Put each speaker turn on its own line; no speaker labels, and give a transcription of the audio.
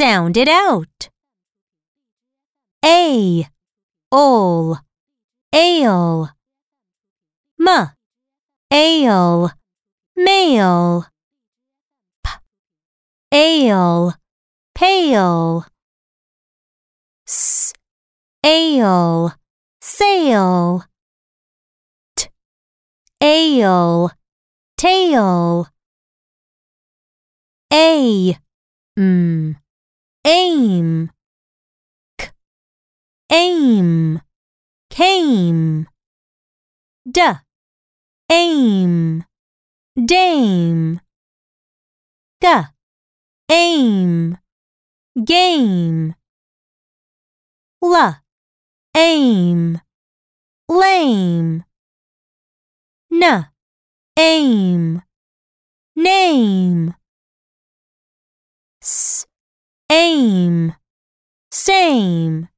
Sound it out. A, ol, ale. M, ale, male. P, ale, pale. S, ale, sale. T, ale, tale. A, mm, aim. K, aim, came. D, aim, dame. G, aim, game. L, aim, lame. N, aim, name. S, aim, same.